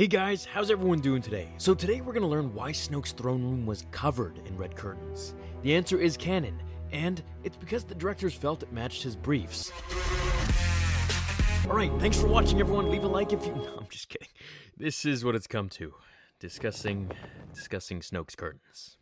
Hey guys, how's everyone doing today? So today we're going to learn why Snoke's throne room was covered in red curtains. The answer is canon, and it's because the directors felt it matched his briefs. Alright, thanks for watching everyone. Leave a like if you No, I'm just kidding. This is what it's come to. Discussing discussing Snoke's curtains.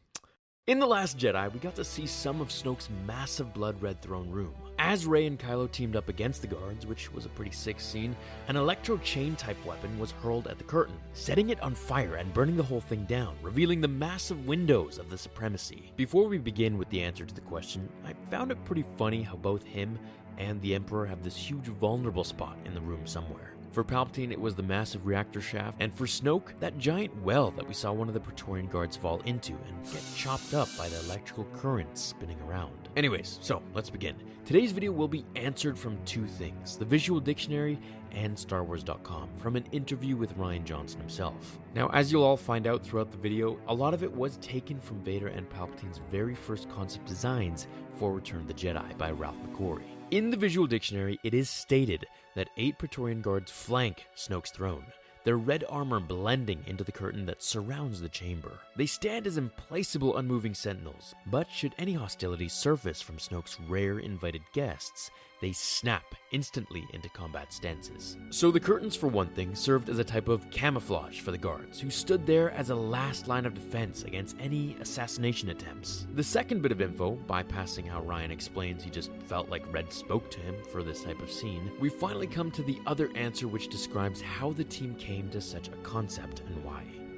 In The Last Jedi, we got to see some of Snoke's massive blood red throne room. As Rey and Kylo teamed up against the guards, which was a pretty sick scene, an electro chain type weapon was hurled at the curtain, setting it on fire and burning the whole thing down, revealing the massive windows of the supremacy. Before we begin with the answer to the question, I found it pretty funny how both him and the Emperor have this huge vulnerable spot in the room somewhere. For Palpatine, it was the massive reactor shaft, and for Snoke, that giant well that we saw one of the Praetorian guards fall into and get chopped up by the electrical currents spinning around. Anyways, so let's begin. Today's video will be answered from two things the visual dictionary and StarWars.com from an interview with Rian Johnson himself. Now, as you'll all find out throughout the video, a lot of it was taken from Vader and Palpatine's very first concept designs for Return of the Jedi by Ralph McQuarrie. In the visual dictionary, it is stated that eight Praetorian guards flank Snoke's throne, their red armor blending into the curtain that surrounds the chamber. They stand as implacable, unmoving sentinels, but should any hostility surface from Snoke's rare invited guests, they snap instantly into combat stances. So the curtains, for one thing, served as a type of camouflage for the guards, who stood there as a last line of defense against any assassination attempts. The second bit of info, bypassing how Ryan explains he just felt like Red spoke to him for this type of scene, we finally come to the other answer which describes how the team came to such a concept and.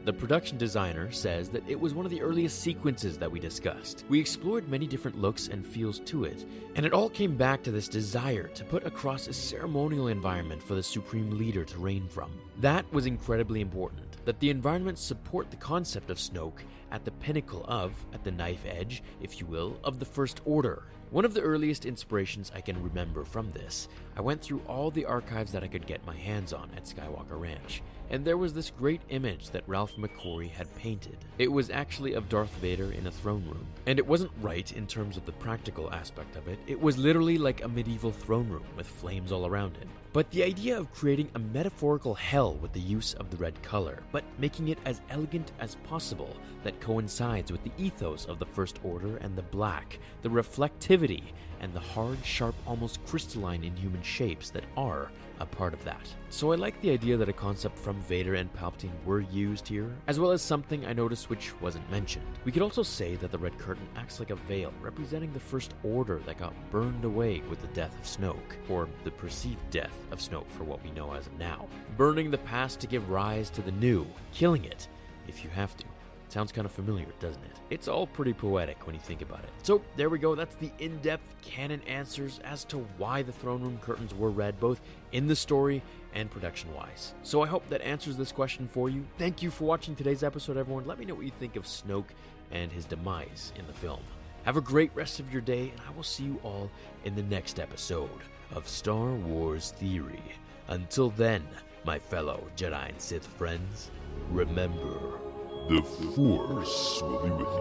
The production designer says that it was one of the earliest sequences that we discussed. We explored many different looks and feels to it, and it all came back to this desire to put across a ceremonial environment for the Supreme Leader to reign from. That was incredibly important, that the environment support the concept of Snoke at the pinnacle of, at the knife edge, if you will, of the First Order. One of the earliest inspirations I can remember from this, I went through all the archives that I could get my hands on at Skywalker Ranch, and there was this great image that Ralph McQuarrie had painted. It was actually of Darth Vader in a throne room, and it wasn't right in terms of the practical aspect of it. It was literally like a medieval throne room with flames all around him. But the idea of creating a metaphorical hell with the use of the red color, but making it as elegant as possible that coincides with the ethos of the First Order and the black, the reflectivity, and the hard, sharp, almost crystalline inhuman shapes that are a part of that. So I like the idea that a concept from Vader and Palpatine were used here, as well as something I noticed which wasn't mentioned. We could also say that the red curtain acts like a veil representing the First Order that got burned away with the death of Snoke, or the perceived death of Snoke for what we know as of now. Burning the past to give rise to the new, killing it if you have to. Sounds kind of familiar, doesn't it? It's all pretty poetic when you think about it. So, there we go. That's the in depth canon answers as to why the throne room curtains were red, both in the story and production wise. So, I hope that answers this question for you. Thank you for watching today's episode, everyone. Let me know what you think of Snoke and his demise in the film. Have a great rest of your day, and I will see you all in the next episode of Star Wars Theory. Until then, my fellow Jedi and Sith friends, remember. The Force will be with you.